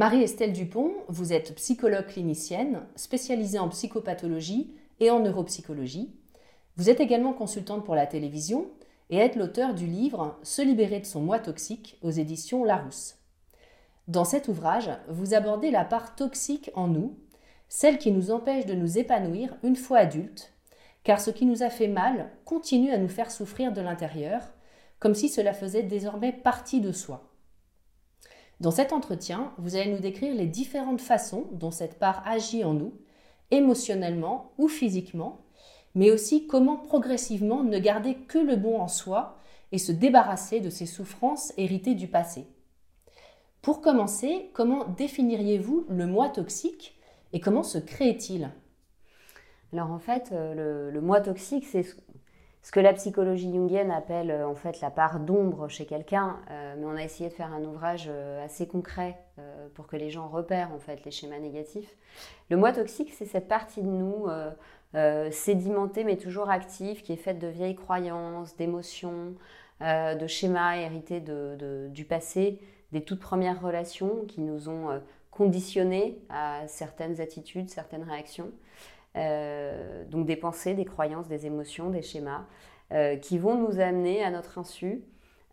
Marie-Estelle Dupont, vous êtes psychologue clinicienne, spécialisée en psychopathologie et en neuropsychologie. Vous êtes également consultante pour la télévision et êtes l'auteur du livre Se libérer de son moi toxique aux éditions Larousse. Dans cet ouvrage, vous abordez la part toxique en nous, celle qui nous empêche de nous épanouir une fois adultes, car ce qui nous a fait mal continue à nous faire souffrir de l'intérieur, comme si cela faisait désormais partie de soi. Dans cet entretien, vous allez nous décrire les différentes façons dont cette part agit en nous, émotionnellement ou physiquement, mais aussi comment progressivement ne garder que le bon en soi et se débarrasser de ces souffrances héritées du passé. Pour commencer, comment définiriez-vous le moi toxique et comment se crée-t-il? Alors en fait, euh, le, le moi toxique, c'est ce que la psychologie jungienne appelle euh, en fait la part d'ombre chez quelqu'un, euh, mais on a essayé de faire un ouvrage euh, assez concret pour que les gens repèrent en fait les schémas négatifs. Le moi toxique, c'est cette partie de nous sédimentée mais toujours active, qui est faite de vieilles croyances, d'émotions, de schémas hérités du passé, des toutes premières relations qui nous ont conditionnés à certaines attitudes, certaines réactions. Euh, donc des pensées, des croyances, des émotions, des schémas, euh, qui vont nous amener à notre insu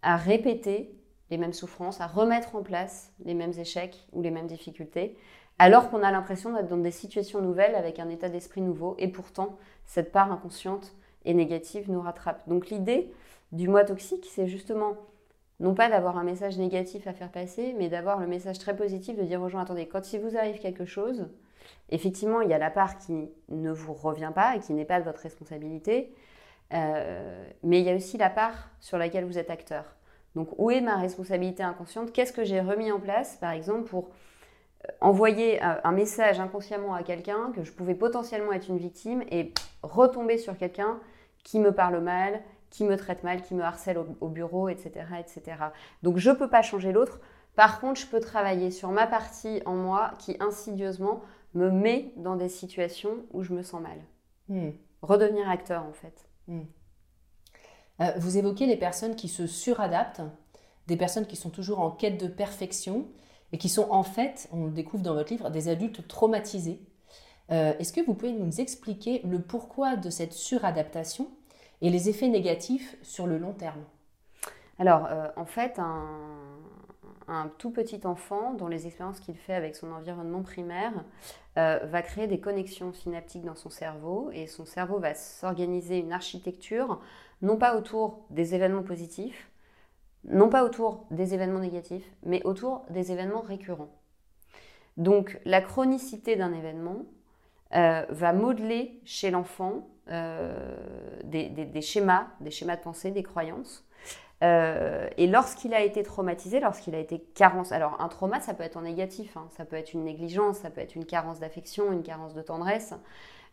à répéter les mêmes souffrances, à remettre en place les mêmes échecs ou les mêmes difficultés, alors qu'on a l'impression d'être dans des situations nouvelles avec un état d'esprit nouveau, et pourtant cette part inconsciente et négative nous rattrape. Donc l'idée du moi toxique, c'est justement non pas d'avoir un message négatif à faire passer, mais d'avoir le message très positif de dire aux gens, attendez, quand il vous arrive quelque chose, effectivement, il y a la part qui ne vous revient pas et qui n'est pas de votre responsabilité, euh, mais il y a aussi la part sur laquelle vous êtes acteur. Donc, où est ma responsabilité inconsciente? Qu'est-ce que j'ai remis en place, par exemple, pour euh, envoyer un, un message inconsciemment à quelqu'un que je pouvais potentiellement être une victime et retomber sur quelqu'un qui me parle mal, qui me traite mal, qui me harcèle au, au bureau, etc., etc. Donc, je ne peux pas changer l'autre. Par contre, je peux travailler sur ma partie en moi qui insidieusement me met dans des situations où je me sens mal. Hmm. Redevenir acteur, en fait. Euh, Vous évoquez les personnes qui se suradaptent, des personnes qui sont toujours en quête de perfection et qui sont en fait, on le découvre dans votre livre, des adultes traumatisés. Euh, Est-ce que vous pouvez nous expliquer le pourquoi de cette suradaptation et les effets négatifs sur le long terme? Alors, euh, en fait, un, un tout petit enfant, dans les expériences qu'il fait avec son environnement primaire, euh, va créer des connexions synaptiques dans son cerveau et son cerveau va s'organiser une architecture, non pas autour des événements positifs, non pas autour des événements négatifs, mais autour des événements récurrents. Donc, la chronicité d'un événement euh, va modeler chez l'enfant euh, des schémas, des schémas de pensée, des croyances Euh, et lorsqu'il a été traumatisé, lorsqu'il a été carence, alors un trauma, ça peut être en négatif, hein. ça peut être une négligence, ça peut être une carence d'affection, une carence de tendresse,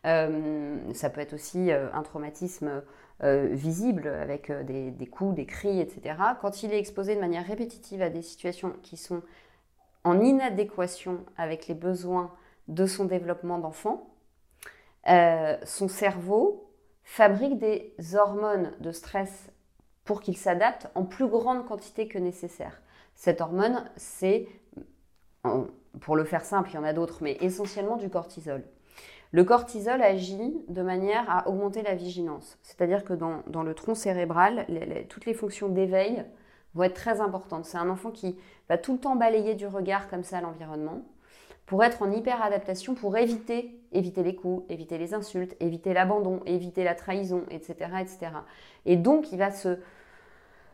euh, ça peut être aussi euh, un traumatisme visible avec des, des, coups, des cris, etc. Quand il est exposé de manière répétitive à des situations qui sont en inadéquation avec les besoins de son développement d'enfant, son cerveau fabrique des hormones de stress pour qu'il s'adapte en plus grande quantité que nécessaire. Cette hormone, c'est, pour le faire simple, il y en a d'autres, mais essentiellement du cortisol. Le cortisol agit de manière à augmenter la vigilance, c'est-à-dire que dans, le tronc cérébral, toutes les fonctions d'éveil vont être très importantes. C'est un enfant qui va tout le temps balayer du regard comme ça l'environnement pour être en hyper-adaptation, pour éviter, éviter les coups, éviter les insultes, éviter l'abandon, éviter la trahison, etc., etc. Et donc, il va se,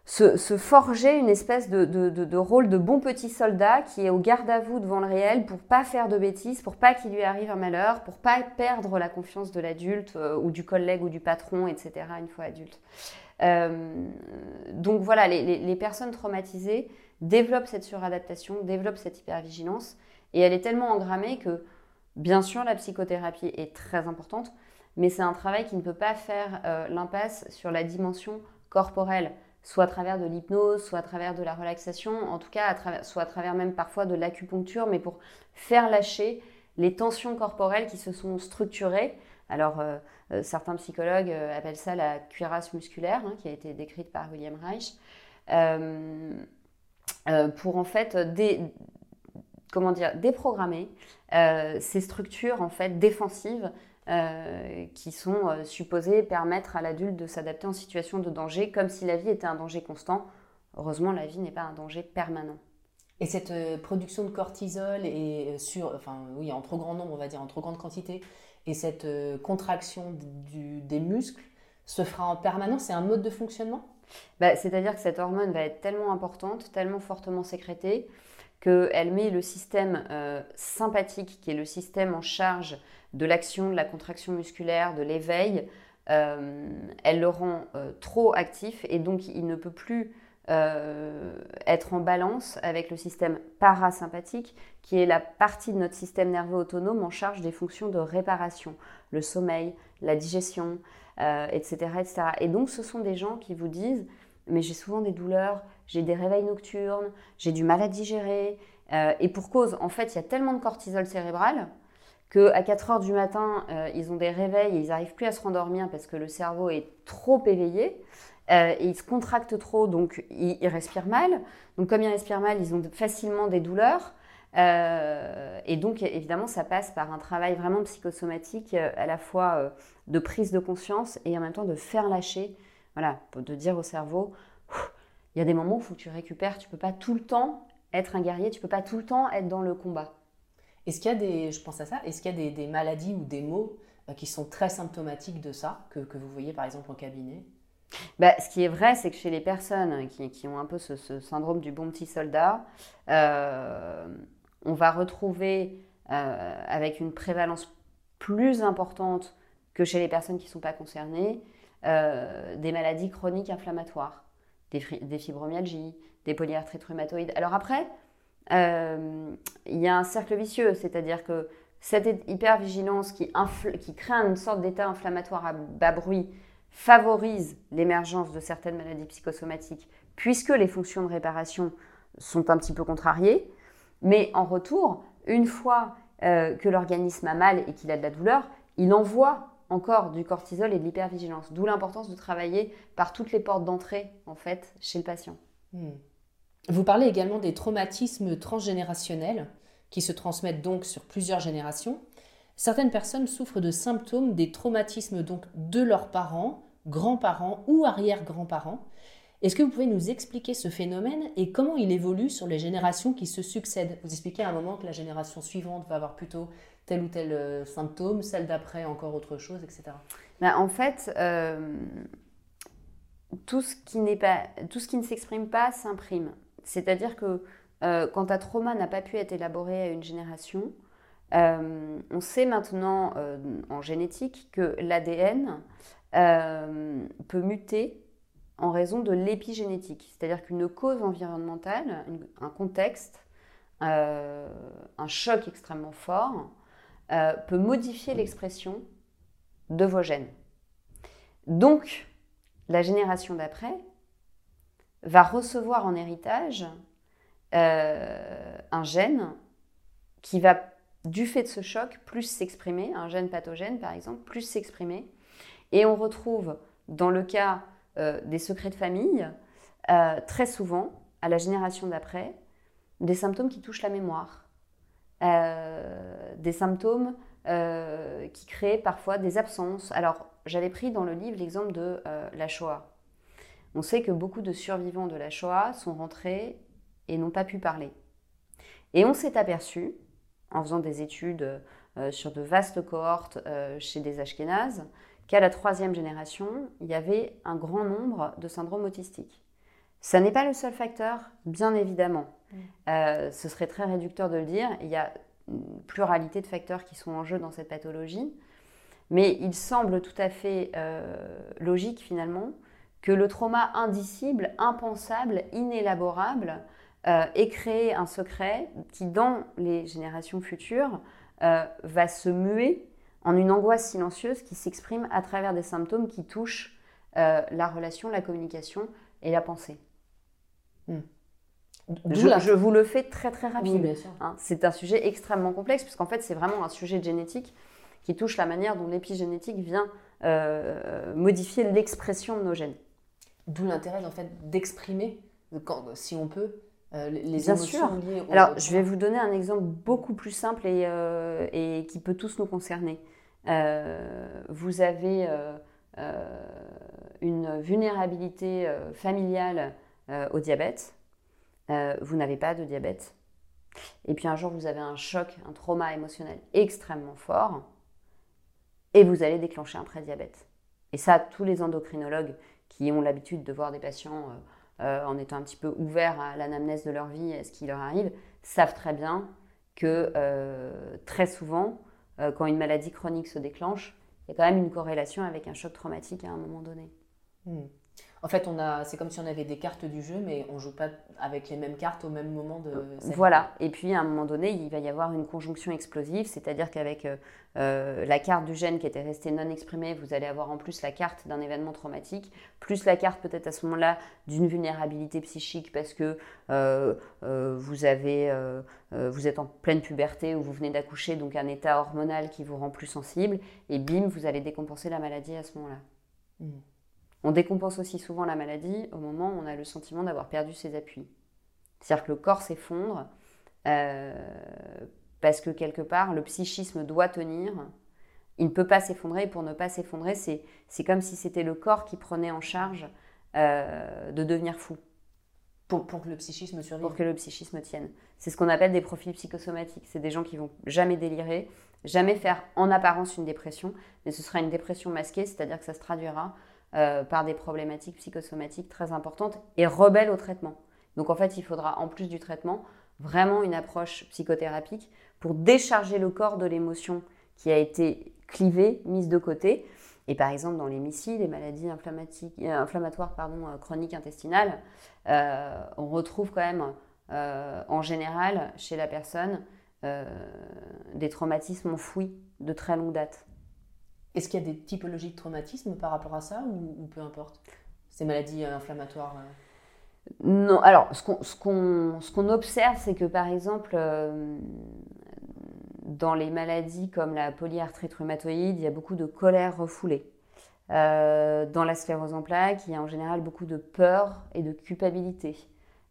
se, forger une espèce de, rôle de bon petit soldat qui est au garde à vous devant le réel pour pas faire de bêtises, pour pas qu'il lui arrive un malheur, pour pas perdre la confiance de l'adulte euh, ou du collègue ou du patron, etc. une fois adulte. Euh, donc voilà, les, personnes traumatisées développent cette suradaptation, développent cette hypervigilance et elle est tellement engrammée que bien sûr la psychothérapie est très importante, mais c'est un travail qui ne peut pas faire euh, l'impasse sur la dimension corporelle soit à travers de l'hypnose, soit à travers de la relaxation, en tout cas, soit à travers même parfois de l'acupuncture, mais pour faire lâcher les tensions corporelles qui se sont structurées. Alors, euh, euh, certains psychologues appellent ça la cuirasse musculaire, hein, qui a été décrite par William Reich, pour en fait comment dire, déprogrammer ces structures en fait défensives euh, qui sont euh, supposés permettre à l'adulte de s'adapter en situation de danger, comme si la vie était un danger constant. Heureusement, la vie n'est pas un danger permanent. Et cette euh, production de cortisol est sur, enfin oui, en trop grand nombre, on va dire, en trop grande quantité, et cette contraction des muscles se fera en permanence. C'est un mode de fonctionnement? Bah, C'est-à-dire que cette hormone va être tellement importante, tellement fortement sécrétée, qu'elle met le système sympathique, qui est le système en charge de l'action, de la contraction musculaire, de l'éveil, euh, elle le rend euh, trop actif et donc il ne peut plus euh, être en balance avec le système parasympathique, qui est la partie de notre système nerveux autonome en charge des fonctions de réparation, le sommeil, la digestion, etc., etc. Et donc ce sont des gens qui vous disent, mais j'ai souvent des douleurs, j'ai des réveils nocturnes, j'ai du mal à digérer, et pour cause, en fait, il y a tellement de cortisol cérébral qu'à 4 heures du matin, euh, ils ont des réveils et ils n'arrivent plus à se rendormir parce que le cerveau est trop éveillé. Euh, et ils se contractent trop, donc ils, respirent mal. Donc comme ils respirent mal, ils ont facilement des douleurs. Euh, et donc évidemment, ça passe par un travail vraiment psychosomatique, à la fois de prise de conscience et en même temps de faire lâcher, voilà, de dire au cerveau, il y a des moments où il faut que tu récupères, tu peux pas tout le temps être un guerrier, tu peux pas tout le temps être dans le combat. Est-ce qu'il y a des, je pense à ça, est-ce qu'il y a des, maladies ou des maux euh, qui sont très symptomatiques de ça, que, vous voyez par exemple en cabinet? Bah, ce qui est vrai, c'est que chez les personnes qui, ont un peu ce, syndrome du bon petit soldat, euh, on va retrouver euh, avec une prévalence plus importante que chez les personnes qui ne sont pas concernées, des maladies chroniques inflammatoires, des, des fibromyalgies, des polyarthrites rhumatoïdes. Alors après, euh, il y a un cercle vicieux, c'est-à-dire que cette hypervigilance qui, qui crée une sorte d'état inflammatoire à bas bruit favorise l'émergence de certaines maladies psychosomatiques, puisque les fonctions de réparation sont un petit peu contrariées. Mais en retour, une fois euh, que l'organisme a mal et qu'il a de la douleur, il envoie encore du cortisol et de l'hypervigilance. D'où l'importance de travailler par toutes les portes d'entrée, en fait, chez le patient. Hmm. Vous parlez également des traumatismes transgénérationnels qui se transmettent donc sur plusieurs générations. Certaines personnes souffrent de symptômes des traumatismes donc de leurs parents, grands-parents ou arrière-grands-parents. Est-ce que vous pouvez nous expliquer ce phénomène et comment il évolue sur les générations qui se succèdent? Vous expliquez à un moment que la génération suivante va avoir plutôt tel ou tel euh, symptôme, celle d'après encore autre chose, etc. Ben, en fait, euh, tout ce qui n'est pas, tout ce qui ne s'exprime pas s'imprime. C'est-à-dire que euh, quand un trauma n'a pas pu être élaboré à une génération, on sait maintenant en génétique que l'ADN peut muter en raison de l'épigénétique. C'est-à-dire qu'une cause environnementale, un contexte, un choc extrêmement fort, euh, peut modifier l'expression de vos gènes. Donc, la génération d'après va recevoir en héritage euh, un gène qui va, du fait de ce choc, plus s'exprimer, un gène pathogène par exemple, plus s'exprimer. Et on retrouve, dans le cas euh, des secrets de famille, très souvent, à la génération d'après, des symptômes qui touchent la mémoire, des symptômes qui créent parfois des absences. Alors, j'avais pris dans le livre l'exemple de la Shoah. On sait que beaucoup de survivants de la Shoah sont rentrés et n'ont pas pu parler. Et on s'est aperçu, en faisant des études euh, sur de vastes cohortes euh, chez des Ashkénazes, qu'à la troisième génération, il y avait un grand nombre de syndromes autistiques. Ça n'est pas le seul facteur, bien évidemment. Euh, ce serait très réducteur de le dire. Il y a une pluralité de facteurs qui sont en jeu dans cette pathologie. Mais il semble tout à fait logique finalement que le trauma indicible, impensable, inélaborable, euh, et créer un secret qui, dans les générations futures, euh, va se muer en une angoisse silencieuse qui s'exprime à travers des symptômes qui touchent euh, la relation, la communication et la pensée. Hmm. Je, vous le fais très très rapidement. Hein. c'est un sujet extrêmement complexe puisqu'en fait c'est vraiment un sujet génétique qui touche la manière dont l'épigénétique vient modifier l'expression de nos gènes. D'où l'intérêt en fait d'exprimer, si on peut, euh, les Bien sûr. Alors, je vais vous donner un exemple beaucoup plus simple et, euh, et qui peut tous nous concerner. Euh, vous avez une vulnérabilité familiale au diabète. Vous n'avez pas de diabète. Et puis un jour, vous avez un choc, un trauma émotionnel extrêmement fort. Et vous allez déclencher un prédiabète. Et ça, tous les endocrinologues qui ont l'habitude de voir des patients euh, en étant un petit peu ouverts à l'anamnèse de leur vie et ce qui leur arrive, savent très bien que euh, très souvent, euh, quand une maladie chronique se déclenche, il y a quand même une corrélation avec un choc traumatique à un moment donné. Hmm. En fait, on a, c'est comme si on avait des cartes du jeu, mais on joue pas avec les mêmes cartes au même moment de. Voilà. Et puis à un moment donné, il va y avoir une conjonction explosive, c'est-à-dire qu'avec euh, euh, la carte du gène qui était restée non exprimée, vous allez avoir en plus la carte d'un événement traumatique, plus la carte peut-être à ce moment-là d'une vulnérabilité psychique parce que euh, vous avez, vous êtes en pleine puberté ou vous venez d'accoucher, donc un état hormonal qui vous rend plus sensible, et bim, vous allez décompenser la maladie à ce moment-là. Hmm. On décompense aussi souvent la maladie au moment où on a le sentiment d'avoir perdu ses appuis. C'est-à-dire que le corps s'effondre euh, parce que quelque part, le psychisme doit tenir. Il ne peut pas s'effondrer. Pour ne pas s'effondrer, c'est comme si c'était le corps qui prenait en charge euh, de devenir fou. Pour, que le psychisme survive. Pour que le psychisme tienne. C'est ce qu'on appelle des profils psychosomatiques. C'est des gens qui vont jamais délirer, jamais faire en apparence une dépression, mais ce sera une dépression masquée, c'est-à-dire que ça se traduira euh, par des problématiques psychosomatiques très importantes et rebelles au traitement. Donc en fait, il faudra en plus du traitement vraiment une approche psychothérapique pour décharger le corps de l'émotion qui a été clivée, mise de côté. Et par exemple, dans les missiles, les maladies euh, inflammatoires euh, chroniques intestinales, on retrouve quand même en général chez la personne des traumatismes enfouis de très longue date. Est-ce qu'il y a des typologies de traumatisme par rapport à ça ou, peu importe? Ces maladies euh, inflammatoires euh Non, alors ce qu'on observe, c'est que par exemple, euh, dans les maladies comme la polyarthrite rhumatoïde, il y a beaucoup de colère refoulée. dans la sclérose en plaques, il y a en général beaucoup de peur et de culpabilité.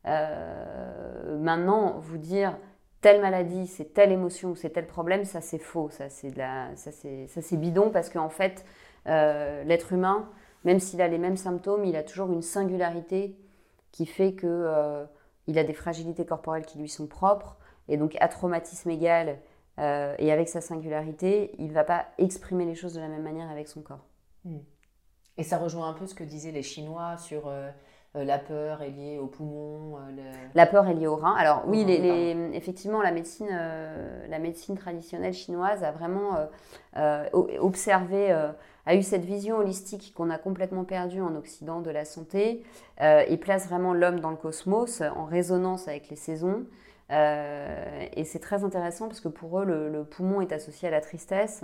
maintenant, vous dire telle maladie, c'est telle émotion, c'est tel problème, ça c'est faux, ça c'est ça c'est bidon parce qu'en fait, euh, l'être humain, même s'il a les mêmes symptômes, il a toujours une singularité qui fait que euh, il a des fragilités corporelles qui lui sont propres et donc à traumatisme égal euh, et avec sa singularité, il ne va pas exprimer les choses de la même manière avec son corps. Hmm. Et ça rejoint un peu ce que disaient les Chinois sur la peur est liée au poumon La peur est liée au rein. Alors oui, les, effectivement, la médecine, la médecine traditionnelle chinoise a vraiment observé, a eu cette vision holistique qu'on a complètement perdue en Occident de la santé et place vraiment l'homme dans le cosmos en résonance avec les saisons. et c'est très intéressant parce que pour eux, le poumon est associé à la tristesse.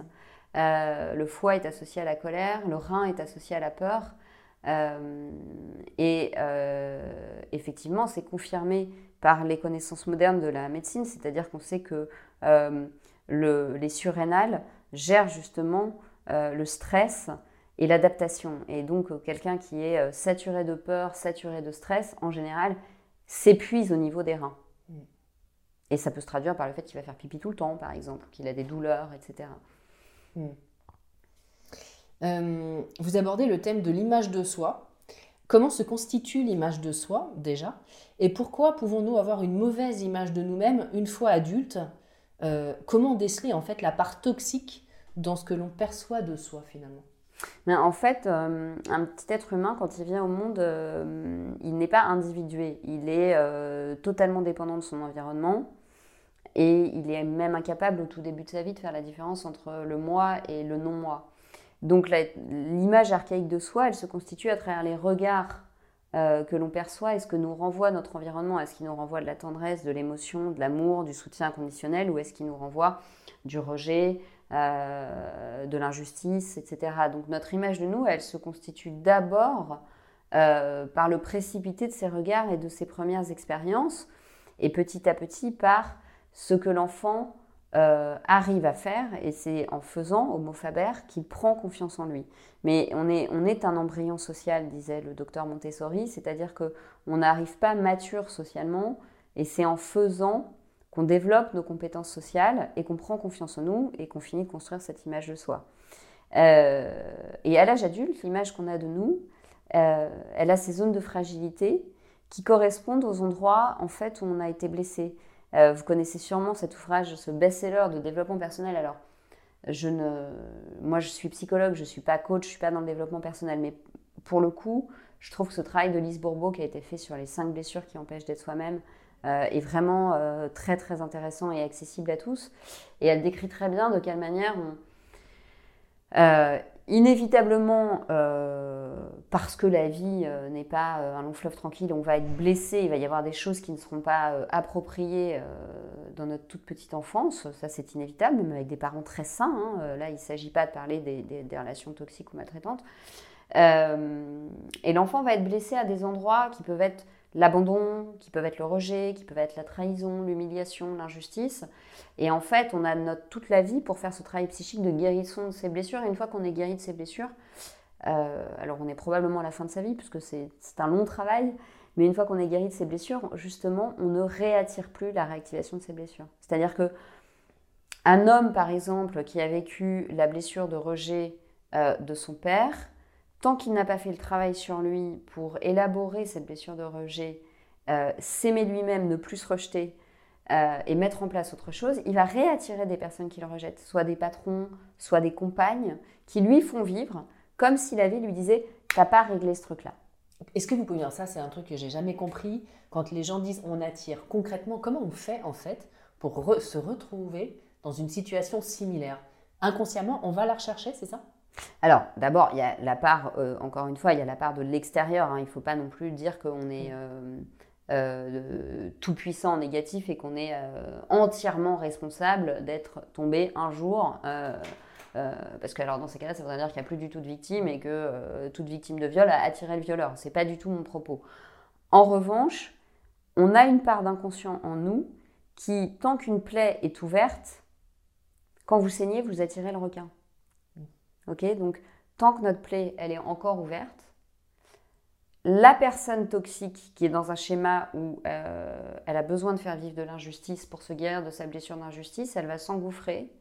Euh, le foie est associé à la colère, le rein est associé à la peur. Euh, et euh, effectivement, c'est confirmé par les connaissances modernes de la médecine, c'est-à-dire qu'on sait que les surrénales gèrent justement le stress et l'adaptation. Et donc, quelqu'un qui est saturé de peur, saturé de stress, en général, s'épuise au niveau des reins. Mm. Et ça peut se traduire par le fait qu'il va faire pipi tout le temps, par exemple, qu'il a des douleurs, etc. Euh, vous abordez le thème de l'image de soi. Comment se constitue l'image de soi déjà? Et pourquoi pouvons-nous avoir une mauvaise image de nous-mêmes une fois adultes euh, Comment déceler en fait la part toxique dans ce que l'on perçoit de soi finalement? Mais en fait, euh, un petit être humain, quand il vient au monde, il n'est pas individué. Il est totalement dépendant de son environnement. Et il est même incapable au tout début de sa vie de faire la différence entre le moi et le non-moi. Donc l'image archaïque de soi, elle se constitue à travers les regards euh, que l'on perçoit et ce que nous renvoie notre environnement. Est-ce qu'il nous renvoie de la tendresse, de l'émotion, de l'amour, du soutien inconditionnel ou est-ce qu'il nous renvoie du rejet, euh, de l'injustice, etc. Donc notre image de nous, elle se constitue d'abord euh, par le précipité de ses regards et de ses premières expériences et petit à petit par ce que l'enfant euh, arrive à faire, et c'est en faisant, Homo faber, qu'il prend confiance en lui. Mais on est, on est un embryon social, disait le docteur Montessori, c'est-à-dire qu'on n'arrive pas mature socialement, et c'est en faisant qu'on développe nos compétences sociales et qu'on prend confiance en nous et qu'on finit de construire cette image de soi. Euh, et à l'âge adulte, l'image qu'on a de nous, euh, elle a ces zones de fragilité qui correspondent aux endroits en fait où on a été blessé. Euh, vous connaissez sûrement cet ouvrage, ce best-seller de développement personnel. Alors, je ne, moi, je suis psychologue, je ne suis pas coach, je ne suis pas dans le développement personnel. Mais pour le coup, je trouve que ce travail de Lise Bourbeau qui a été fait sur les cinq blessures qui empêchent d'être soi-même euh, est vraiment euh, très, très intéressant et accessible à tous. Et elle décrit très bien de quelle manière on inévitablement, euh, parce que la vie euh, n'est pas euh, un long fleuve tranquille, on va être blessé, il va y avoir des choses qui ne seront pas appropriées dans notre toute petite enfance, ça c'est inévitable, même avec des parents très sains. Hein. Là, il ne s'agit pas de parler des, des, relations toxiques ou maltraitantes. et l'enfant va être blessé à des endroits qui peuvent être l'abandon, qui peuvent être le rejet, qui peuvent être la trahison, l'humiliation, l'injustice. Et en fait, on a notre, toute la vie pour faire ce travail psychique de guérison de ces blessures. Et une fois qu'on est guéri de ces blessures, euh, alors on est probablement à la fin de sa vie, puisque c'est un long travail, mais une fois qu'on est guéri de ces blessures, justement, on ne réattire plus la réactivation de ces blessures. C'est-à-dire que un homme, par exemple, qui a vécu la blessure de rejet euh, de son père, tant qu'il n'a pas fait le travail sur lui pour élaborer cette blessure de rejet, euh, s'aimer lui-même, ne plus se rejeter euh, et mettre en place autre chose, il va réattirer des personnes qui le rejettent, soit des patrons, soit des compagnes, qui lui font vivre comme si la vie lui disait T'as pas réglé ce truc-là. Est-ce que vous pouvez dire ça C'est un truc que j'ai jamais compris. Quand les gens disent on attire, concrètement, comment on fait en fait pour se retrouver dans une situation similaire? Inconsciemment, on va la rechercher, c'est ça? Alors, d'abord, il y a la part, euh, encore une fois, il y a la part de l'extérieur. Hein. Il ne faut pas non plus dire qu'on est euh, euh, tout puissant négatif et qu'on est entièrement responsable d'être tombé un jour. parce que alors dans ces cas-là, ça voudrait dire qu'il n'y a plus du tout de victime et que toute victime de viol a attiré le violeur. Ce n'est pas du tout mon propos. En revanche, on a une part d'inconscient en nous qui, tant qu'une plaie est ouverte, quand vous saignez, vous attirez le requin. Donc tant que notre plaie elle est encore ouverte, la personne toxique qui est dans un schéma où euh, elle a besoin de faire vivre de l'injustice pour se guérir de sa blessure d'injustice, elle va s'engouffrer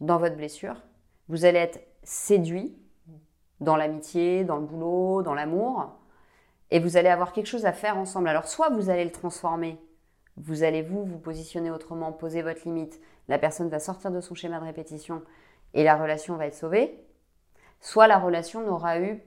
dans votre blessure. Vous allez être séduit dans l'amitié, dans le boulot, dans l'amour, et vous allez avoir quelque chose à faire ensemble. Alors soit vous allez le transformer, vous allez vous vous positionner autrement, poser votre limite, la personne va sortir de son schéma de répétition et la relation va être sauvée, soit la relation n'aura eu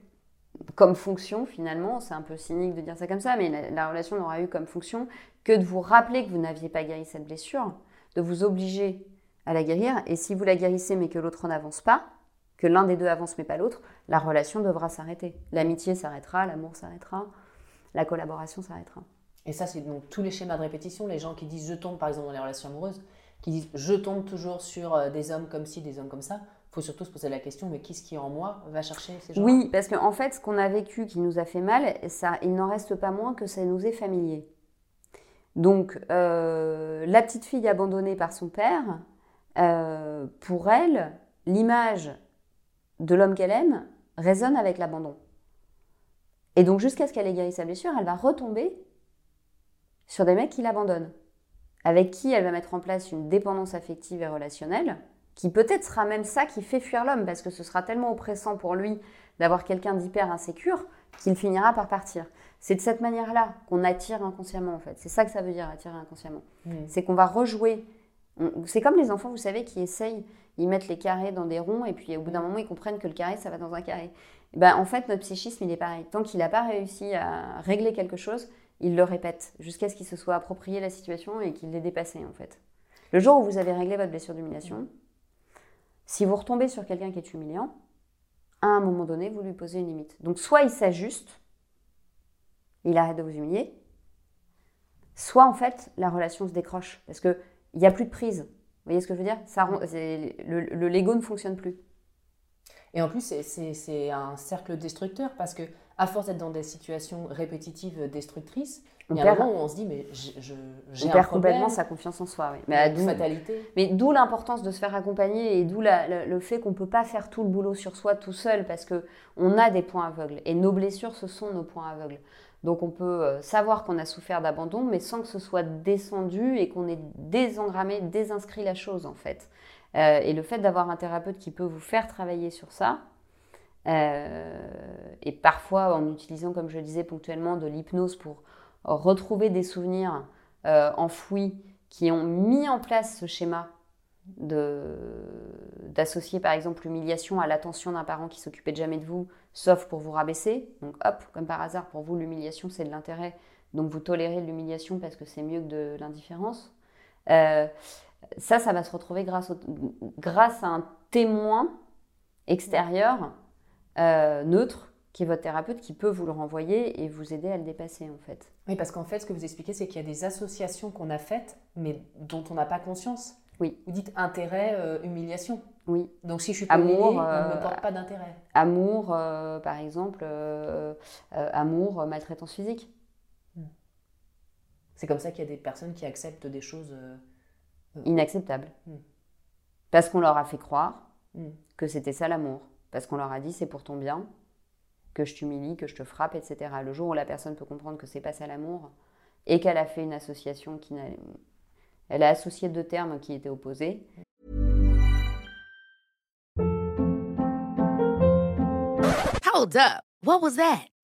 comme fonction, finalement, c'est un peu cynique de dire ça comme ça, mais la, la relation n'aura eu comme fonction que de vous rappeler que vous n'aviez pas guéri cette blessure, de vous obliger à la guérir. Et si vous la guérissez mais que l'autre n'avance pas, que l'un des deux avance mais pas l'autre, la relation devra s'arrêter. L'amitié s'arrêtera, l'amour s'arrêtera, la collaboration s'arrêtera. Et ça, c'est donc tous les schémas de répétition. Les gens qui disent je tombe, par exemple, dans les relations amoureuses, qui disent je tombe toujours sur euh, des hommes comme ci, des hommes comme ça. Il faut surtout se poser la question mais qu'est-ce qui en moi va chercher ces gens Oui, parce qu'en fait, ce qu'on a vécu qui nous a fait mal, ça, il n'en reste pas moins que ça nous est familier. Donc, euh, la petite fille abandonnée par son père, euh, pour elle, l'image de l'homme qu'elle aime résonne avec l'abandon. Et donc, jusqu'à ce qu'elle ait guéri sa blessure, elle va retomber sur des mecs qui l'abandonnent, avec qui elle va mettre en place une dépendance affective et relationnelle, qui peut-être sera même ça qui fait fuir l'homme, parce que ce sera tellement oppressant pour lui d'avoir quelqu'un d'hyper insécure qu'il finira par partir. C'est de cette manière-là qu'on attire inconsciemment, en fait. C'est ça que ça veut dire, attirer inconsciemment. Mmh. C'est qu'on va rejouer. C'est comme les enfants, vous savez, qui essayent, ils mettent les carrés dans des ronds, et puis au bout d'un moment, ils comprennent que le carré, ça va dans un carré. Ben, en fait, notre psychisme, il est pareil. Tant qu'il n'a pas réussi à régler quelque chose, il le répète, jusqu'à ce qu'il se soit approprié la situation et qu'il l'ait dépassé, en fait. Le jour où vous avez réglé votre blessure d'humiliation, si vous retombez sur quelqu'un qui est humiliant, à un moment donné, vous lui posez une limite. Donc, soit il s'ajuste, il arrête de vous humilier, soit en fait, la relation se décroche parce qu'il n'y a plus de prise. Vous voyez ce que je veux dire? Ça, Le, le Lego ne fonctionne plus. Et en plus, c'est un cercle destructeur parce que, à force d'être dans des situations répétitives destructrices, On il y a un moment où on se dit, mais j'ai On perd problème, complètement sa confiance en soi. Oui. une d'où- fatalité. Mais d'où l'importance de se faire accompagner et d'où le fait qu'on ne peut pas faire tout le boulot sur soi tout seul parce qu'on a des points aveugles. Et nos blessures, ce sont nos points aveugles. Donc on peut euh, savoir qu'on a souffert d'abandon, mais sans que ce soit descendu et qu'on ait désengrammé, désinscrit la chose en fait. Euh, et le fait d'avoir un thérapeute qui peut vous faire travailler sur ça, et parfois en utilisant, comme je le disais ponctuellement, de l'hypnose pour retrouver des souvenirs euh, enfouis qui ont mis en place ce schéma d'associer par exemple l'humiliation à l'attention d'un parent qui s'occupait jamais de vous, sauf pour vous rabaisser. Donc hop, comme par hasard, pour vous l'humiliation c'est de l'intérêt, donc vous tolérez l'humiliation parce que c'est mieux que de l'indifférence. Euh, ça, ça va se retrouver grâce, au- grâce à un témoin extérieur, euh, neutre, qui est votre thérapeute, qui peut vous le renvoyer et vous aider à le dépasser en fait. Oui, parce qu'en fait, ce que vous expliquez, c'est qu'il y a des associations qu'on a faites, mais dont on n'a pas conscience. Oui. Vous dites intérêt, euh, humiliation. Oui. Donc si je suis pas Amour, humiliée, on ne euh, me porte pas d'intérêt. Amour, euh, par exemple, euh, euh, amour, euh, maltraitance physique. C'est comme ça qu'il y a des personnes qui acceptent des choses. euh, Inacceptable. Mm. Parce qu'on leur a fait croire Mm. que c'était ça l'amour. Parce qu'on leur a dit c'est pour ton bien, que je t'humilie, que je te frappe, etc. Le jour où la personne peut comprendre que c'est pas ça l'amour et qu'elle a fait une association qui n'a. Elle a associé deux termes qui étaient opposés. Hold up. What was that?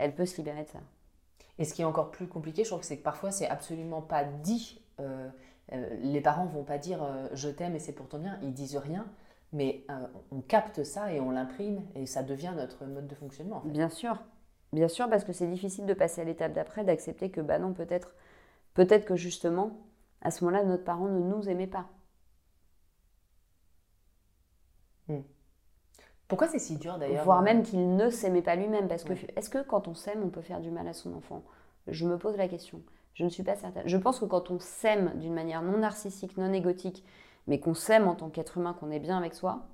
Elle peut se libérer de ça. Et ce qui est encore plus compliqué, je trouve que c'est que parfois c'est absolument pas dit. Euh, euh, les parents vont pas dire euh, je t'aime et c'est pour ton bien, ils disent rien, mais on capte ça et on l'imprime et ça devient notre mode de fonctionnement. en fait. Bien sûr, bien sûr, parce que c'est difficile de passer à l'étape d'après, d'accepter que bah non, peut-être, peut-être que justement, à ce moment-là, notre parent ne nous aimait pas. Pourquoi c'est si dur d'ailleurs Voire même qu'il ne s'aimait pas lui-même. Parce que est-ce que quand on s'aime, on peut faire du mal à son enfant? Je me pose la question. Je ne suis pas certaine. Je pense que quand on s'aime d'une manière non narcissique, non égotique, mais qu'on s'aime en tant qu'être humain, qu'on est bien avec soi,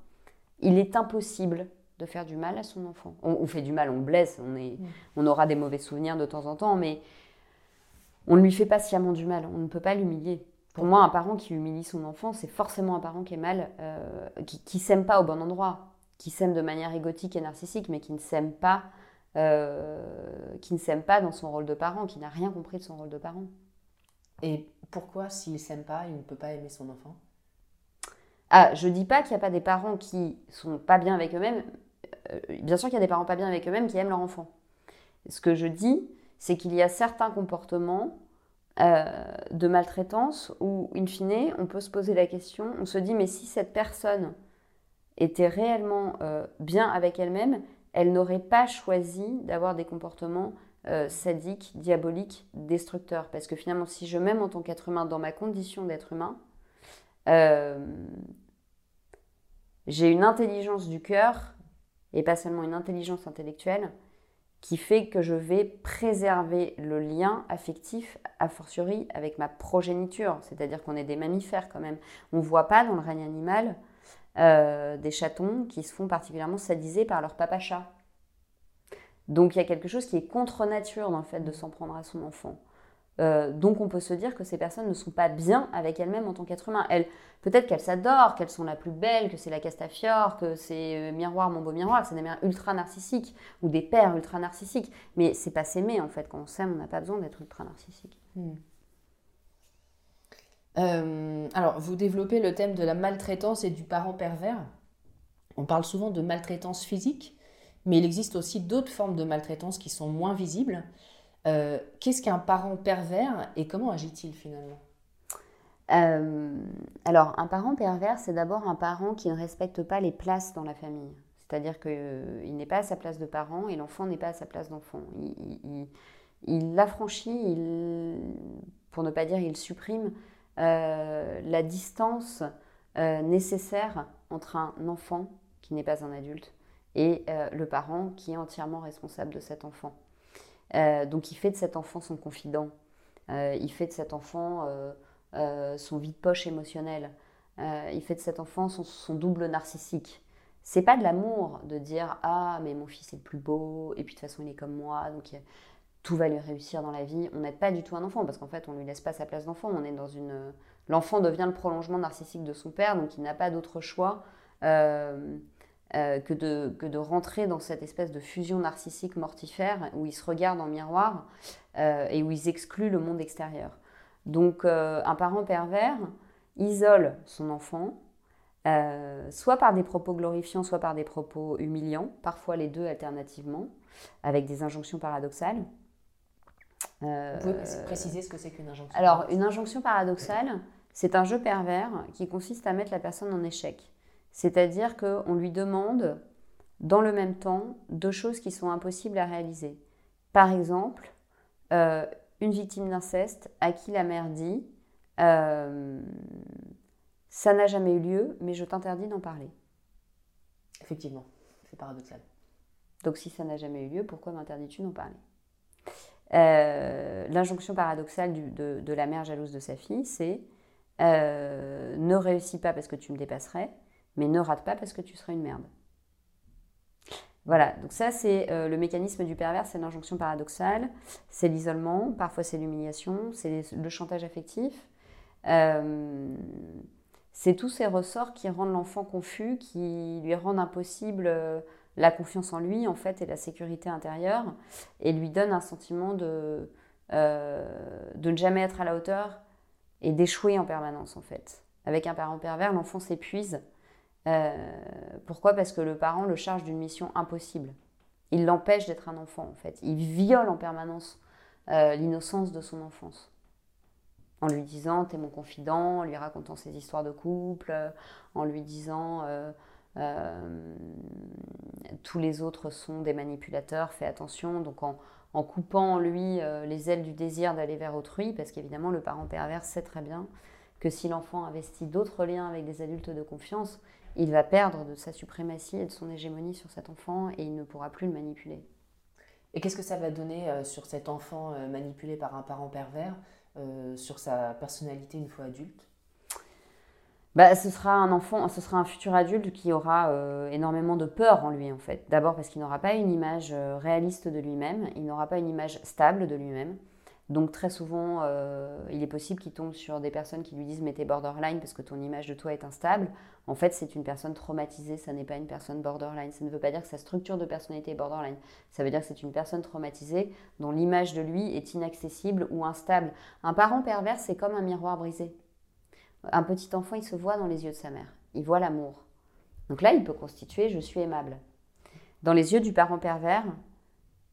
il est impossible de faire du mal à son enfant. On, fait du mal, on blesse, on, est, on aura des mauvais souvenirs de temps en temps, mais on ne lui fait pas sciemment du mal, on ne peut pas l'humilier. Pour moi, un parent qui humilie son enfant, c'est forcément un parent qui est mal, euh, qui, qui s'aime pas au bon endroit, qui s'aime de manière égotique et narcissique, mais qui ne s'aime pas, euh, qui ne s'aime pas dans son rôle de parent, qui n'a rien compris de son rôle de parent. Et pourquoi, s'il s'aime pas, il ne peut pas aimer son enfant? Ah, je dis pas qu'il n'y a pas des parents qui sont pas bien avec eux-mêmes. Euh, bien sûr qu'il y a des parents pas bien avec eux-mêmes qui aiment leur enfant. Ce que je dis, c'est qu'il y a certains comportements euh, de maltraitance où, in fine, on peut se poser la question, on se dit, mais si cette personne était réellement euh, bien avec elle-même, elle n'aurait pas choisi d'avoir des comportements sadiques, diaboliques, destructeurs. Parce que finalement, si je m'aime en tant qu'être humain dans ma condition d'être humain, j'ai une intelligence du cœur et pas seulement une intelligence intellectuelle, qui fait que je vais préserver le lien affectif, a fortiori, avec ma progéniture. C'est-à-dire qu'on est des mammifères quand même. On ne voit pas dans le règne animal euh, des chatons qui se font particulièrement sadiser par leur papa chat. Donc il y a quelque chose qui est contre nature dans le fait de s'en prendre à son enfant. Euh, donc on peut se dire que ces personnes ne sont pas bien avec elles-mêmes en tant qu'être humain. Elles, peut-être qu'elles s'adorent, qu'elles sont la plus belle, que c'est la Castafiore, que c'est euh, miroir mon beau miroir, que c'est des mères ultra narcissiques ou des pères ultra narcissiques. Mais c'est pas s'aimer en fait. Quand on s'aime, on n'a pas besoin d'être ultra narcissique. Hmm. Euh, alors vous développez le thème de la maltraitance et du parent pervers. On parle souvent de maltraitance physique, mais il existe aussi d'autres formes de maltraitance qui sont moins visibles. Euh, qu'est-ce qu'un parent pervers et comment agit-il finalement? Euh, Alors, un parent pervers, c'est d'abord un parent qui ne respecte pas les places dans la famille. C'est-à-dire qu'il n'est pas à sa place de parent et l'enfant n'est pas à sa place d'enfant. Il, l'affranchit, pour ne pas dire il supprime la distance nécessaire entre un enfant qui n'est pas un adulte et le parent qui est entièrement responsable de cet enfant. Euh, donc il fait de cet enfant son confident, euh, il fait de cet enfant euh, son vide-poche émotionnel, il fait de cet enfant son, double narcissique. C'est pas de l'amour de dire ah mais mon fils est le plus beau et puis de toute façon il est comme moi donc tout va lui réussir dans la vie. On n'aide pas du tout un enfant parce qu'en fait on lui laisse pas sa place d'enfant. On est dans une l'enfant devient le prolongement narcissique de son père donc il n'a pas d'autre choix euh, que, de, que de rentrer dans cette espèce de fusion narcissique mortifère où ils se regardent en miroir euh, et où ils excluent le monde extérieur. Donc euh, un parent pervers isole son enfant, soit par des propos glorifiants, soit par des propos humiliants, parfois les deux alternativement, avec des injonctions paradoxales. Vous pouvez préciser ce que c'est qu'une injonction Alors, une injonction paradoxale, c'est un jeu pervers qui consiste à mettre la personne en échec. C'est-à-dire qu'on lui demande dans le même temps deux choses qui sont impossibles à réaliser. Par exemple, euh, une victime d'inceste à qui la mère dit euh, Ça n'a jamais eu lieu, mais je t'interdis d'en parler. Effectivement, c'est paradoxal. Donc si ça n'a jamais eu lieu, pourquoi m'interdis-tu d'en parler? Euh, L'injonction paradoxale de, la mère jalouse de sa fille, c'est Ne réussis pas parce que tu me dépasserais, mais ne rate pas parce que tu seras une merde. Voilà, donc ça c'est euh, le mécanisme du pervers, c'est l'injonction paradoxale, c'est l'isolement, parfois c'est l'humiliation, c'est le chantage affectif. Euh, c'est tous ces ressorts qui rendent l'enfant confus, qui lui rendent impossible euh, la confiance en lui en fait et la sécurité intérieure, et lui donnent un sentiment de, de ne jamais être à la hauteur et d'échouer en permanence en fait. Avec un parent pervers, l'enfant s'épuise euh, pourquoi? Parce que le parent le charge d'une mission impossible. Il l'empêche d'être un enfant, en fait. Il viole en permanence euh, l'innocence de son enfance. En lui disant, t'es mon confident, en lui racontant ses histoires de couple, en lui disant, euh, tous les autres sont des manipulateurs, fais attention. Donc en, en coupant en lui les ailes du désir d'aller vers autrui, parce qu'évidemment, le parent pervers sait très bien que si l'enfant investit d'autres liens avec des adultes de confiance, il va perdre de sa suprématie et de son hégémonie sur cet enfant et il ne pourra plus le manipuler. Et qu'est-ce que ça va donner euh, sur cet enfant euh, manipulé par un parent pervers, euh, sur sa personnalité une fois adulte? Bah, ce sera un enfant, ce sera un futur adulte qui aura énormément de peur en lui en fait. D'abord parce qu'il n'aura pas une image réaliste de lui-même, il n'aura pas une image stable de lui-même. Donc très souvent, euh, il est possible qu'il tombe sur des personnes qui lui disent mais t'es borderline parce que ton image de toi est instable. En fait, c'est une personne traumatisée, ça n'est pas une personne borderline. Ça ne veut pas dire que sa structure de personnalité est borderline. Ça veut dire que c'est une personne traumatisée dont l'image de lui est inaccessible ou instable. Un parent pervers, c'est comme un miroir brisé. Un petit enfant, il se voit dans les yeux de sa mère. Il voit l'amour. Donc là, il peut constituer je suis aimable. Dans les yeux du parent pervers,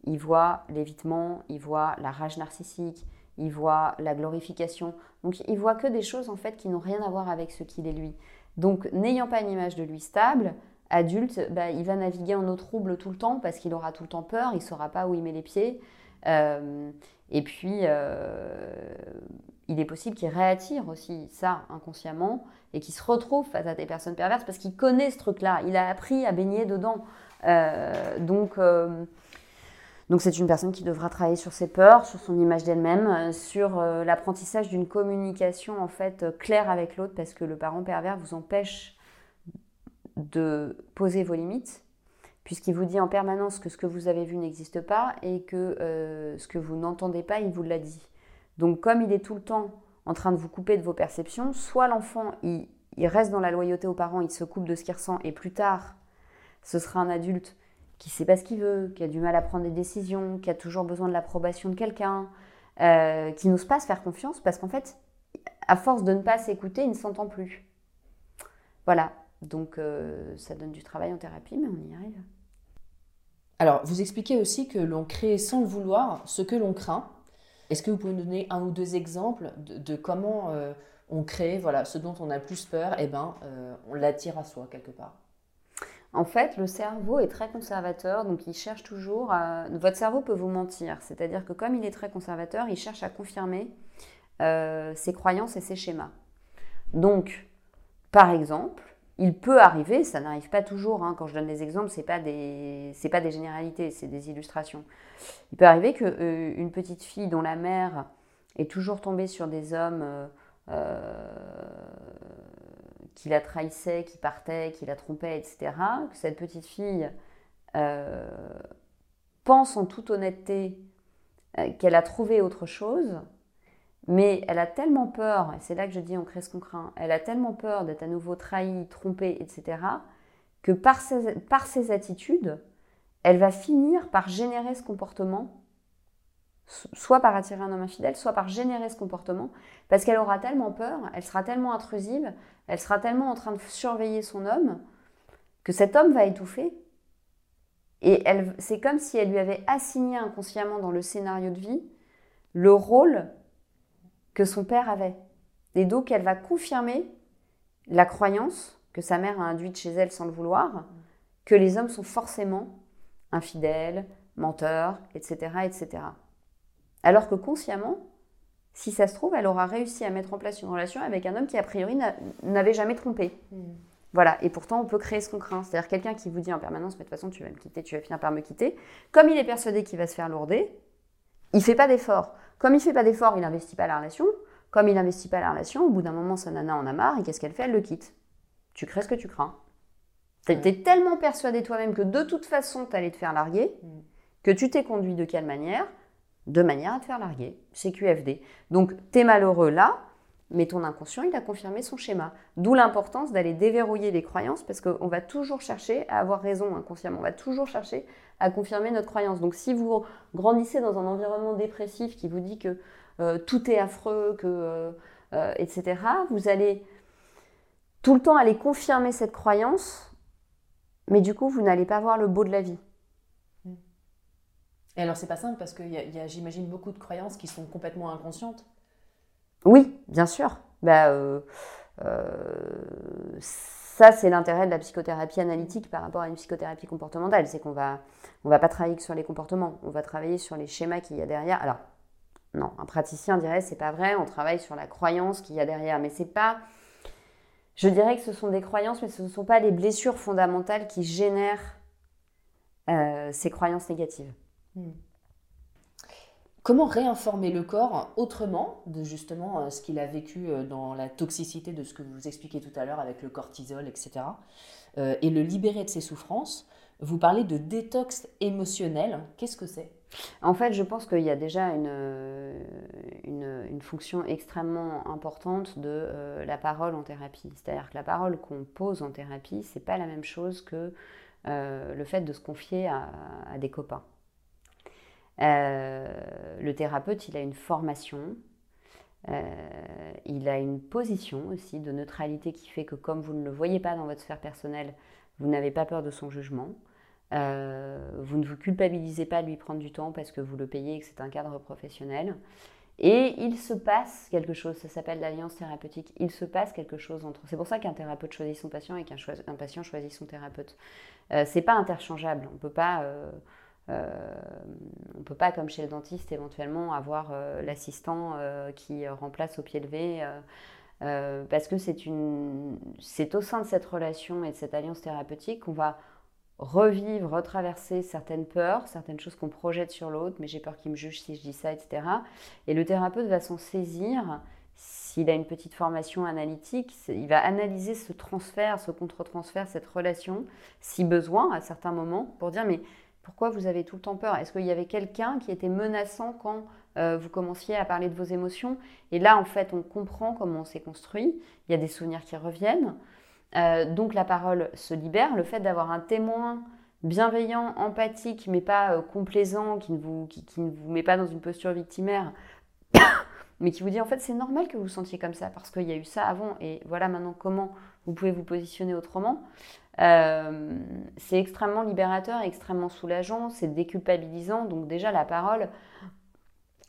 il voit l'évitement, il voit la rage narcissique, il voit la glorification. Donc il voit que des choses en fait qui n'ont rien à voir avec ce qu'il est lui. Donc n'ayant pas une image de lui stable, adulte, bah, il va naviguer en eau trouble tout le temps parce qu'il aura tout le temps peur, il ne saura pas où il met les pieds. Euh, et puis, euh, il est possible qu'il réattire aussi ça inconsciemment et qu'il se retrouve face à des personnes perverses parce qu'il connaît ce truc-là, il a appris à baigner dedans. Euh, donc, donc c'est une personne qui devra travailler sur ses peurs, sur son image d'elle-même, euh, sur euh, l'apprentissage d'une communication en fait euh, claire avec l'autre parce que le parent pervers vous empêche de poser vos limites puisqu'il vous dit en permanence que ce que vous avez vu n'existe pas et que ce que vous n'entendez pas, il vous l'a dit. Donc comme il est tout le temps en train de vous couper de vos perceptions, soit l'enfant, il, reste dans la loyauté aux parents, il se coupe de ce qu'il ressent et plus tard, ce sera un adulte qui sait pas ce qu'il veut, qui a du mal à prendre des décisions, qui a toujours besoin de l'approbation de quelqu'un, euh, qui n'ose pas se faire confiance parce qu'en fait, à force de ne pas s'écouter, il ne s'entend plus. Voilà, donc euh, ça donne du travail en thérapie, mais on y arrive. Alors, vous expliquez aussi que l'on crée sans le vouloir ce que l'on craint. Est-ce que vous pouvez nous donner un ou deux exemples de, comment euh, on crée voilà, ce dont on a plus peur? Eh ben, on l'attire à soi quelque part. En fait, le cerveau est très conservateur, donc il cherche toujours à... Votre cerveau peut vous mentir, c'est-à-dire que comme il est très conservateur, il cherche à confirmer euh, ses croyances et ses schémas. Donc, par exemple, il peut arriver, ça n'arrive pas toujours, hein, quand je donne des exemples, ce n'est pas, des, pas des généralités, c'est des illustrations. Il peut arriver qu'une euh, petite fille dont la mère est toujours tombée sur des hommes... Euh, qui la trahissait, qui partait, qui la trompait, etc., que cette petite fille euh, pense en toute honnêteté euh, qu'elle a trouvé autre chose, mais elle a tellement peur, et c'est là que je dis on crée ce qu'on craint, elle a tellement peur d'être à nouveau trahie, trompée, etc., que par ses, par ses attitudes, elle va finir par générer ce comportement soit par attirer un homme infidèle, soit par générer ce comportement, parce qu'elle aura tellement peur, elle sera tellement intrusive, elle sera tellement en train de surveiller son homme, que cet homme va étouffer. Et c'est comme si elle lui avait assigné inconsciemment dans le scénario de vie le rôle que son père avait. Et donc elle va confirmer la croyance que sa mère a induite chez elle sans le vouloir, que les hommes sont forcément infidèles, menteurs, etc. etc. Alors que consciemment, si ça se trouve, elle aura réussi à mettre en place une relation avec un homme qui, a priori, n'avait jamais trompé. Hmm. Voilà, et pourtant, on peut créer ce qu'on craint. C'est-à-dire quelqu'un qui vous dit en permanence, mais de toute façon, tu vas me quitter, tu vas finir par me quitter. Comme il est persuadé qu'il va se faire lourder, il fait pas d'effort. Comme il fait pas d'effort, il n'investit pas la relation. Comme il n'investit pas la relation, au bout d'un moment, sa nana en a marre, et qu'est-ce qu'elle fait? Elle le quitte. Tu crées ce que tu crains. Tu es tellement persuadé toi-même que de toute façon, tu allais te faire larguer, hmm. que tu t'es conduit de quelle manière? De manière à te faire larguer. C'est QFD. Donc, t'es malheureux là, mais ton inconscient, il a confirmé son schéma. D'où l'importance d'aller déverrouiller les croyances, parce qu'on va toujours chercher à avoir raison inconsciemment. On va toujours chercher à confirmer notre croyance. Donc, si vous grandissez dans un environnement dépressif qui vous dit que euh, tout est affreux, que, euh, euh, etc., vous allez tout le temps aller confirmer cette croyance, mais du coup, vous n'allez pas voir le beau de la vie. Et alors, c'est pas simple parce qu'il y a, j'imagine, beaucoup de croyances qui sont complètement inconscientes. Oui, bien sûr. Bah, euh, euh, ça, c'est l'intérêt de la psychothérapie analytique par rapport à une psychothérapie comportementale. C'est qu'on va, va pas travailler que sur les comportements, on va travailler sur les schémas qu'il y a derrière. Alors, non, un praticien dirait c'est pas vrai, on travaille sur la croyance qu'il y a derrière, mais c'est pas Je dirais que ce sont des croyances, mais ce ne sont pas les blessures fondamentales qui génèrent euh, ces croyances négatives. Hmm. Comment réinformer le corps autrement de justement euh, ce qu'il a vécu euh, dans la toxicité de ce que vous expliquez tout à l'heure avec le cortisol, etc. et le libérer de ses souffrances? Vous parlez de détox émotionnel. Qu'est-ce que c'est? En fait, je pense qu'il y a déjà une, fonction extrêmement importante de la parole en thérapie. C'est-à-dire que la parole qu'on pose en thérapie, c'est pas la même chose que euh, le fait de se confier à, des copains. Euh, le thérapeute, il a une formation, euh, il a une position aussi de neutralité qui fait que comme vous ne le voyez pas dans votre sphère personnelle, vous n'avez pas peur de son jugement. vous ne vous culpabilisez pas de lui prendre du temps parce que vous le payez et que c'est un cadre professionnel. Et il se passe quelque chose, ça s'appelle l'alliance thérapeutique, il se passe quelque chose entre... C'est pour ça qu'un thérapeute choisit son patient et qu'un patient choisit son thérapeute. Euh, c'est pas interchangeable, on peut pas... Euh, euh, on peut pas, comme chez le dentiste, éventuellement avoir l'assistant qui remplace au pied levé, parce que c'est c'est au sein de cette relation et de cette alliance thérapeutique qu'on va revivre, retraverser certaines peurs, certaines choses qu'on projette sur l'autre, mais j'ai peur qu'il me juge si je dis ça, etc. Et le thérapeute va s'en saisir. S'il a une petite formation analytique, il va analyser ce transfert, ce contre-transfert, cette relation, si besoin, à certains moments, pour dire mais pourquoi vous avez tout le temps peur? Est-ce qu'il y avait quelqu'un qui était menaçant quand euh, vous commenciez à parler de vos émotions? Et là, en fait, on comprend comment on s'est construit. Il y a des souvenirs qui reviennent. Euh, donc la parole se libère. Le fait d'avoir un témoin bienveillant, empathique, mais pas euh, complaisant, qui ne, vous, qui, ne vous met pas dans une posture victimaire, mais qui vous dit en fait c'est normal que vous vous sentiez comme ça parce qu'il y a eu ça avant et voilà maintenant comment vous pouvez vous positionner autrement. Euh, c'est extrêmement libérateur, extrêmement soulageant, c'est déculpabilisant. Donc déjà la parole,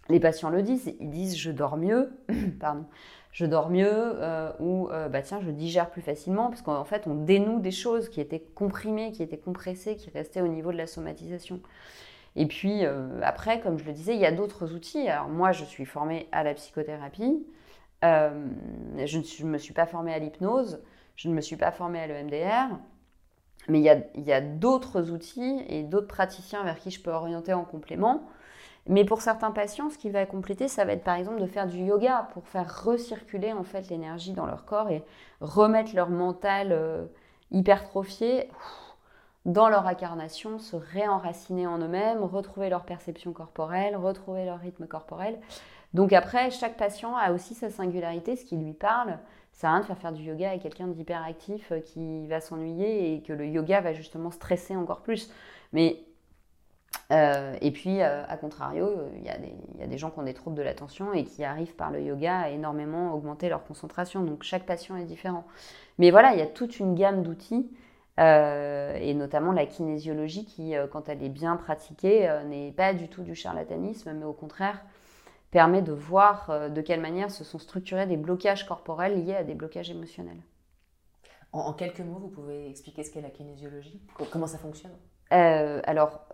les patients le disent, ils disent je dors mieux, pardon, je dors mieux euh, ou euh, bah tiens je digère plus facilement parce qu'en fait on dénoue des choses qui étaient comprimées, qui étaient compressées, qui restaient au niveau de la somatisation. Et puis après, comme je le disais, il y a d'autres outils. Alors moi je suis formée à la psychothérapie, je ne me suis pas formée à l'hypnose, je ne me suis pas formée à l'EMDR. Mais il y a, d'autres outils et d'autres praticiens vers qui je peux orienter en complément mais pour certains patients, ce qui va compléter, ça va être par exemple de faire du yoga pour faire recirculer en fait l'énergie dans leur corps et remettre leur mental euh, hypertrophié dans leur incarnation, se réenraciner en eux-mêmes, retrouver leur perception corporelle, retrouver leur rythme corporel. Donc après, chaque patient a aussi sa singularité, ce qui lui parle. Ça n'a rien de faire faire du yoga avec quelqu'un d'hyperactif euh, qui va s'ennuyer et que le yoga va justement stresser encore plus. Mais euh, et puis, euh, à contrario, il y, a des gens qui ont des troubles de l'attention et qui arrivent par le yoga à énormément augmenter leur concentration. Donc, chaque patient est différent. Mais voilà, il y a toute une gamme d'outils, et notamment la kinésiologie qui, quand elle est bien pratiquée, n'est pas du tout du charlatanisme, mais au contraire, permet de voir de quelle manière se sont structurés des blocages corporels liés à des blocages émotionnels. En, en quelques mots, vous pouvez expliquer ce qu'est la kinésiologie? Comment ça fonctionne? Alors,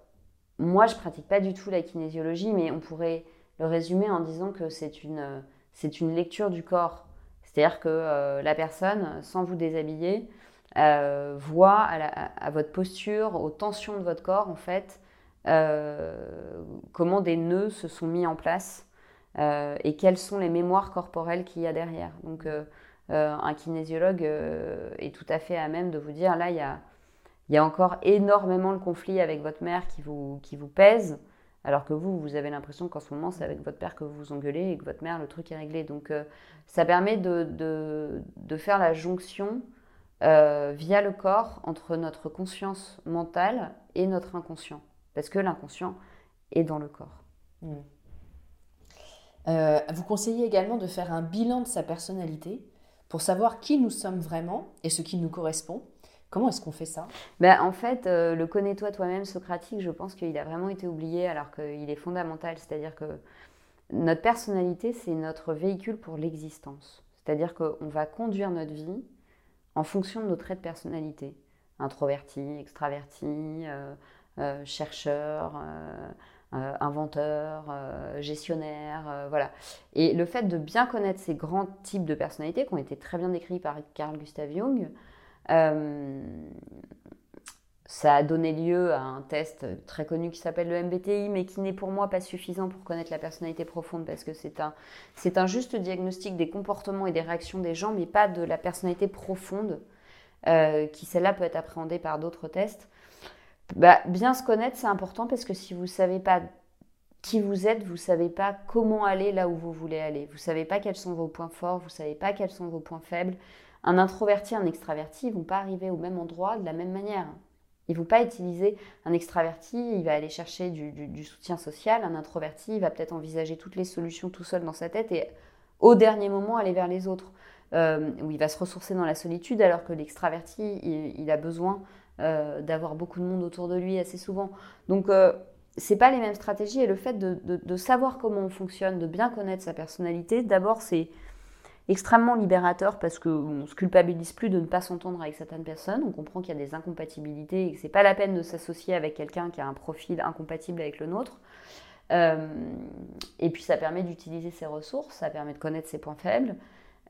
moi, je pratique pas du tout la kinésiologie, mais on pourrait le résumer en disant que c'est une, c'est une lecture du corps. C'est-à-dire que euh, la personne, sans vous déshabiller, euh, voit à, votre posture, aux tensions de votre corps, en fait, euh, comment des nœuds se sont mis en place et quelles sont les mémoires corporelles qu'il y a derrière. Donc, un kinésiologue est tout à fait à même de vous dire, là, il y a encore énormément de conflits avec votre mère qui vous, pèsent, alors que vous, vous avez l'impression qu'en ce moment, c'est avec votre père que vous vous engueulez et que votre mère, le truc est réglé. Donc, euh, ça permet de, faire la jonction euh, via le corps entre notre conscience mentale et notre inconscient. Parce que l'inconscient est dans le corps. Hmm. Euh, vous conseillez également de faire un bilan de sa personnalité pour savoir qui nous sommes vraiment et ce qui nous correspond Comment est-ce qu'on fait ça? Ben, En fait, euh, le connais-toi toi-même socratique, je pense qu'il a vraiment été oublié alors qu'il est fondamental. C'est-à-dire que notre personnalité, c'est notre véhicule pour l'existence. C'est-à-dire qu'on va conduire notre vie en fonction de nos traits de personnalité. Introverti, extraverti, euh, euh, inventeur, gestionnaire, voilà. Et le fait de bien connaître ces grands types de personnalités qui ont été très bien décrits par Carl Gustav Jung, ça a donné lieu à un test très connu qui s'appelle le MBTI, mais qui n'est pour moi pas suffisant pour connaître la personnalité profonde, parce que c'est un, c'est un juste diagnostic des comportements et des réactions des gens, mais pas de la personnalité profonde, euh, qui celle-là peut être appréhendée par d'autres tests. Bah, bien se connaître, c'est important, parce que si vous ne savez pas qui vous êtes, vous ne savez pas comment aller là où vous voulez aller. Vous ne savez pas quels sont vos points forts, vous ne savez pas quels sont vos points faibles. Un introverti, un extraverti, ils ne vont pas arriver au même endroit de la même manière. Il ne faut pas utiliser un extraverti, il va aller chercher du, soutien social. Un introverti, il va peut-être envisager toutes les solutions tout seul dans sa tête et au dernier moment aller vers les autres. Euh, où il va se ressourcer dans la solitude, alors que l'extraverti, il, a besoin euh, d'avoir beaucoup de monde autour de lui assez souvent. Donc, euh, ce n'est pas les mêmes stratégies et le fait de, savoir comment on fonctionne, de bien connaître sa personnalité, d'abord, c'est extrêmement libérateur parce qu'on ne se culpabilise plus de ne pas s'entendre avec certaines personnes. On comprend qu'il y a des incompatibilités et que ce n'est pas la peine de s'associer avec quelqu'un qui a un profil incompatible avec le nôtre. Euh, et puis ça permet d'utiliser ses ressources, ça permet de connaître ses points faibles.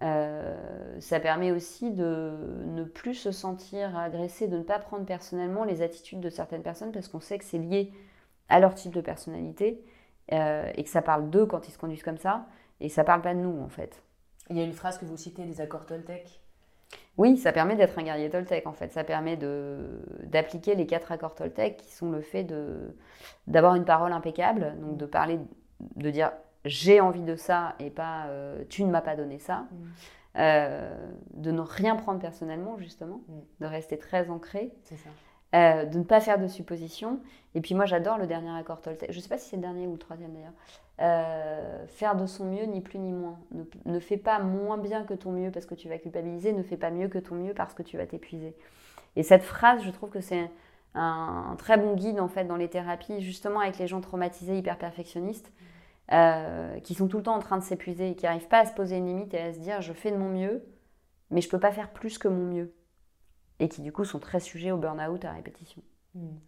Euh, ça permet aussi de ne plus se sentir agressé, de ne pas prendre personnellement les attitudes de certaines personnes parce qu'on sait que c'est lié à leur type de personnalité euh, et que ça parle d'eux quand ils se conduisent comme ça et ça parle pas de nous en fait. Il y a une phrase que vous citez des accords Toltec? Oui, ça permet d'être un guerrier Toltec en fait. Ça permet d'appliquer les quatre accords Toltec qui sont le fait d'avoir une parole impeccable, donc de parler, de dire j'ai envie de ça et pas euh, tu ne m'as pas donné ça. Mm. Euh, de ne rien prendre personnellement justement, mm. de rester très ancré. C'est ça. Euh, de ne pas faire de suppositions. Et puis moi, j'adore le dernier accord Toltec. Je ne sais pas si c'est le dernier ou le troisième d'ailleurs. Euh, faire de son mieux, ni plus ni moins. Ne, fais pas moins bien que ton mieux parce que tu vas culpabiliser. Ne fais pas mieux que ton mieux parce que tu vas t'épuiser. Et cette phrase, je trouve que c'est un, très bon guide en fait dans les thérapies, justement avec les gens traumatisés, hyper perfectionnistes, euh, qui sont tout le temps en train de s'épuiser et qui n'arrivent pas à se poser une limite et à se dire je fais de mon mieux, mais je ne peux pas faire plus que mon mieux et qui du coup sont très sujets au burn-out à répétition. Hmm.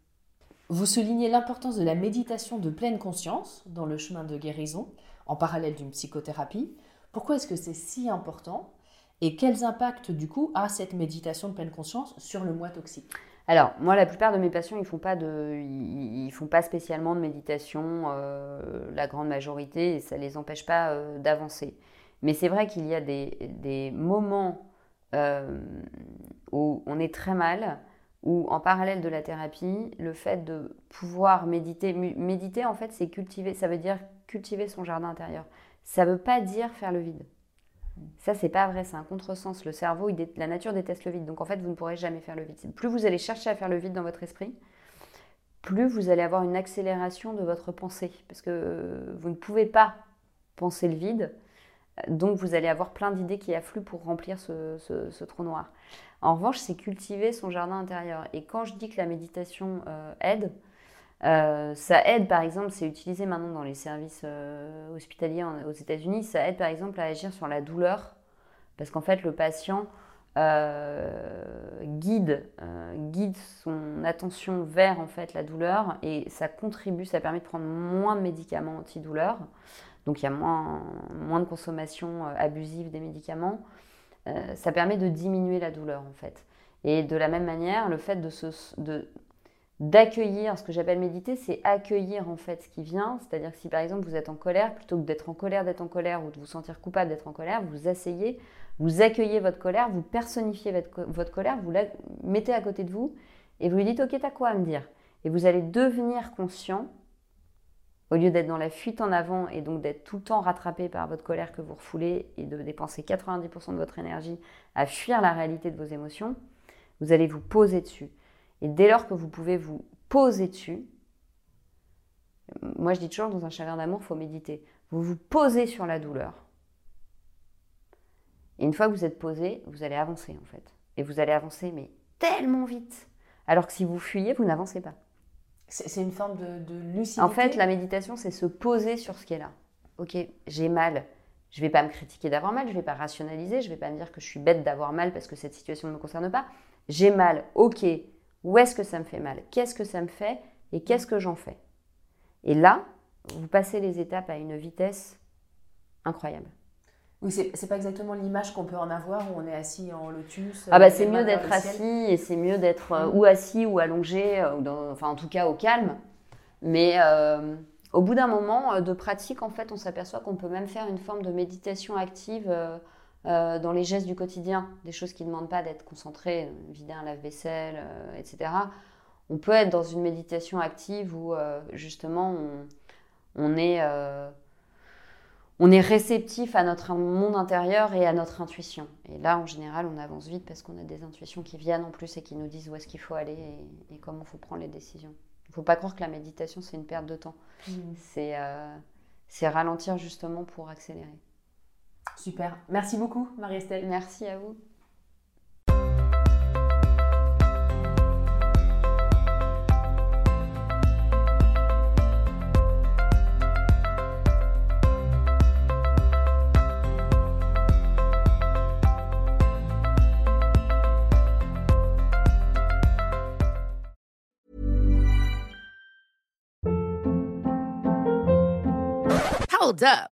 Vous soulignez l'importance de la méditation de pleine conscience dans le chemin de guérison, en parallèle d'une psychothérapie. Pourquoi est-ce que c'est si important et quels impacts du coup a cette méditation de pleine conscience sur le moi toxique? Alors, moi, la plupart de mes patients, ils font ils, font pas spécialement de méditation, euh, la grande majorité, et ça les empêche pas euh, d'avancer. Mais c'est vrai qu'il y a des, des moments euh, où on est très mal, où en parallèle de la thérapie, le fait de pouvoir méditer, méditer en fait c'est cultiver, ça veut dire cultiver son jardin intérieur. Ça ne veut pas dire faire le vide. Ça, c'est pas vrai, c'est un contresens. Le cerveau, la nature déteste le vide. Donc en fait, vous ne pourrez jamais faire le vide. Plus vous allez chercher à faire le vide dans votre esprit, plus vous allez avoir une accélération de votre pensée. Parce que vous ne pouvez pas penser le vide donc vous allez avoir plein d'idées qui affluent pour remplir ce, trou noir. En revanche, c'est cultiver son jardin intérieur. Et quand je dis que la méditation euh, aide, euh, ça aide par exemple, c'est utilisé maintenant dans les services euh, hospitaliers aux États-Unis, ça aide par exemple à agir sur la douleur, parce qu'en fait le patient guide, guide son attention vers en fait la douleur et ça contribue, ça permet de prendre moins de médicaments antidouleurs. Donc il y a moins, moins de consommation euh, abusive des médicaments. Euh, ça permet de diminuer la douleur en fait. Et de la même manière, le fait de de, d'accueillir, ce que j'appelle méditer, c'est accueillir en fait ce qui vient. C'est-à-dire que si par exemple vous êtes en colère, plutôt que d'être en colère, d'être en colère ou de vous sentir coupable d'être en colère, vous asseyez, vous accueillez votre colère, vous personnifiez votre, colère, vous la mettez à côté de vous et vous lui dites ok t'as quoi à me dire? Et vous allez devenir conscient au lieu d'être dans la fuite en avant et donc d'être tout le temps rattrapé par votre colère que vous refoulez et de dépenser 90% de votre énergie à fuir la réalité de vos émotions, vous allez vous poser dessus. Et dès lors que vous pouvez vous poser dessus, moi je dis toujours dans un chagrin d'amour, il faut méditer. Vous vous posez sur la douleur. Et une fois que vous êtes posé, vous allez avancer en fait. Et vous allez avancer mais tellement vite. Alors que si vous fuyez, vous n'avancez pas. C'est une forme de, lucidité. En fait, la méditation, c'est se poser sur ce qui est là. Ok, j'ai mal. Je ne vais pas me critiquer d'avoir mal, je ne vais pas rationaliser, je ne vais pas me dire que je suis bête d'avoir mal parce que cette situation ne me concerne pas. J'ai mal, ok, où est-ce que ça me fait mal? Qu'est-ce que ça me fait? Et qu'est-ce que j'en fais? Et là, vous passez les étapes à une vitesse incroyable. Oui, c'est pas exactement l'image qu'on peut en avoir où on est assis en lotus. Ah bah euh, c'est mieux d'être assis et c'est mieux d'être euh, Mm. ou assis ou allongé, euh, ou dans- enfin en tout cas au calme. Mais euh, au bout d'un moment de pratique, en fait, on s'aperçoit qu'on peut même faire une forme de méditation active euh, euh, dans les gestes du quotidien, des choses qui ne demandent pas d'être concentré, euh, vider un lave-vaisselle, euh, etc. On peut être dans une méditation active où justement on, on est on est réceptif à notre monde intérieur et à notre intuition. Et là, en général, on avance vite parce qu'on a des intuitions qui viennent en plus et qui nous disent où est-ce qu'il faut aller et, et comment il faut prendre les décisions. Il ne faut pas croire que la méditation, c'est une perte de temps. C'est euh, c'est ralentir justement pour accélérer. Super. Merci beaucoup, Marie-Estelle. Merci à vous. Hold up.